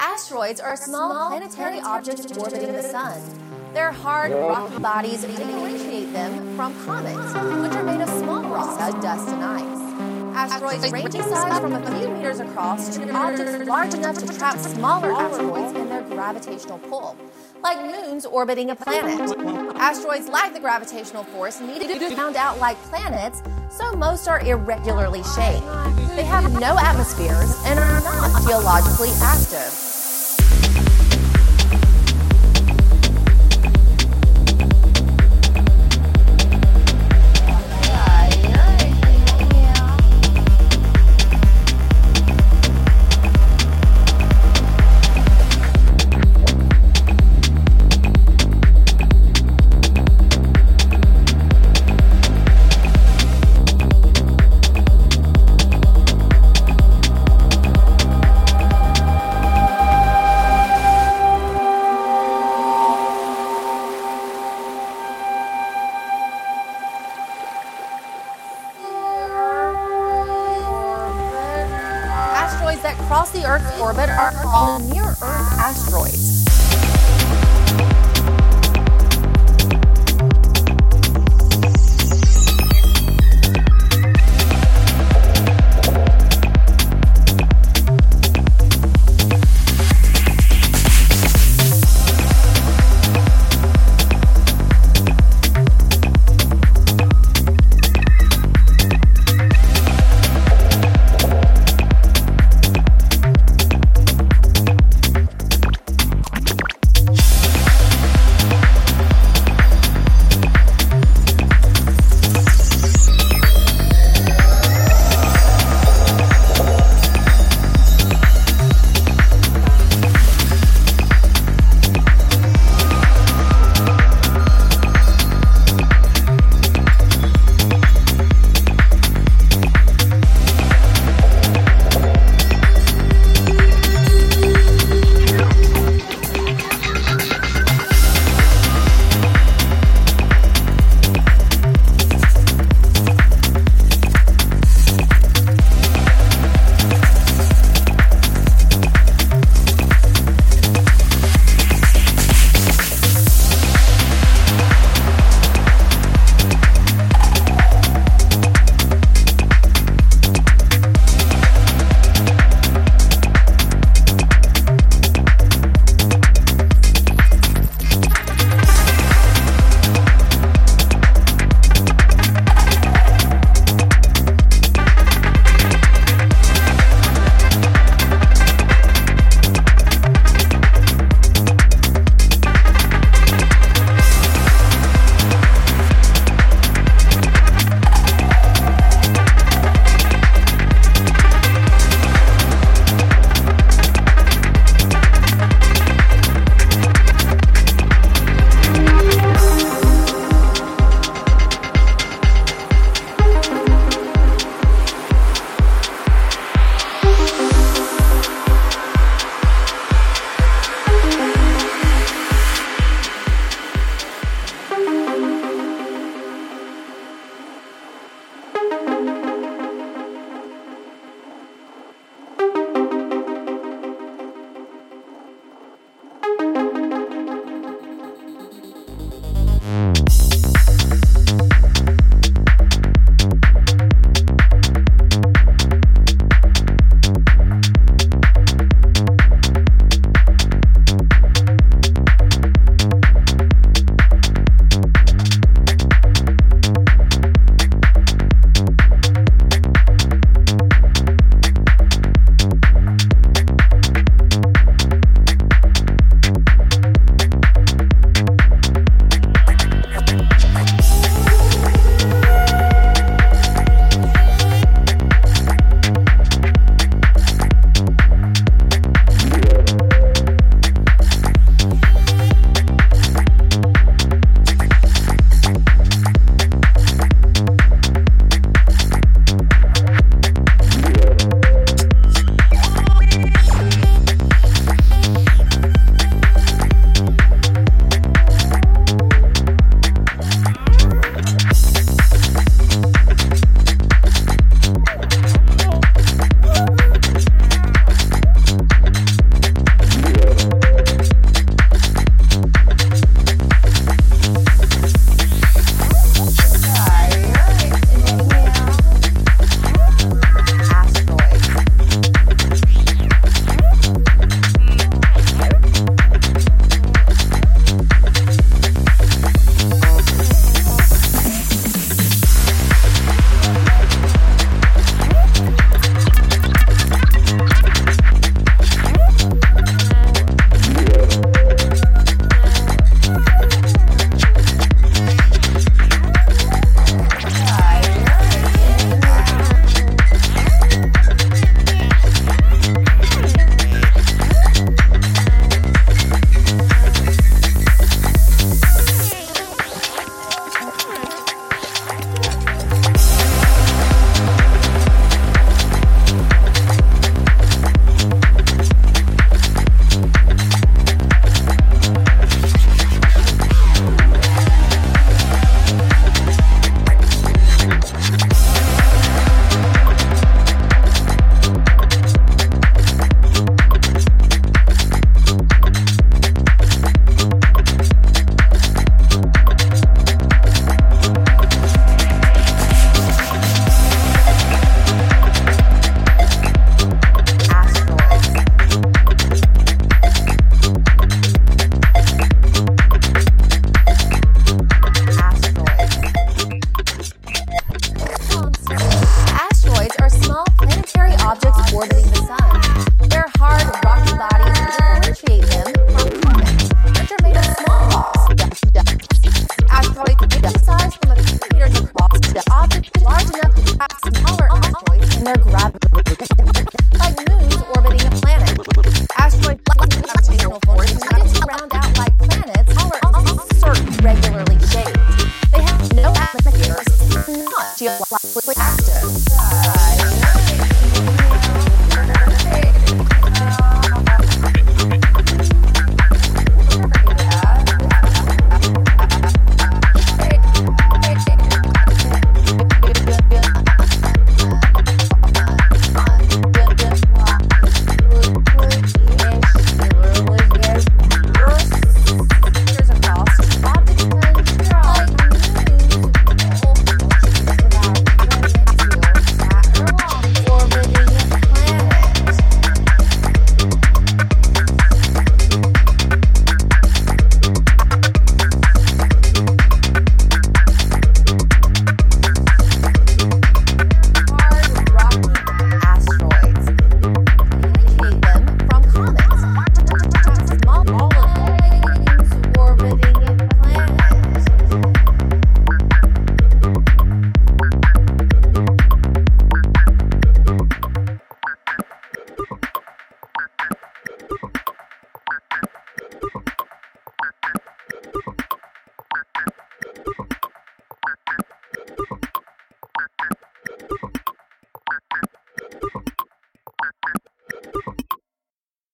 Asteroids are small planetary objects orbiting the sun. Their hard, rocky bodies differentiate them from comets, which are made of small rocks, dust, and ice. Asteroids range in size from a few meters across to objects large enough to trap smaller asteroids gravitational pull, like moons orbiting a planet. Asteroids lack the gravitational force needed to be found out like planets, so most are irregularly shaped. They have no atmospheres and are not geologically active. Asteroids that cross the Earth's orbit are called near Earth asteroids. coordinating the sun.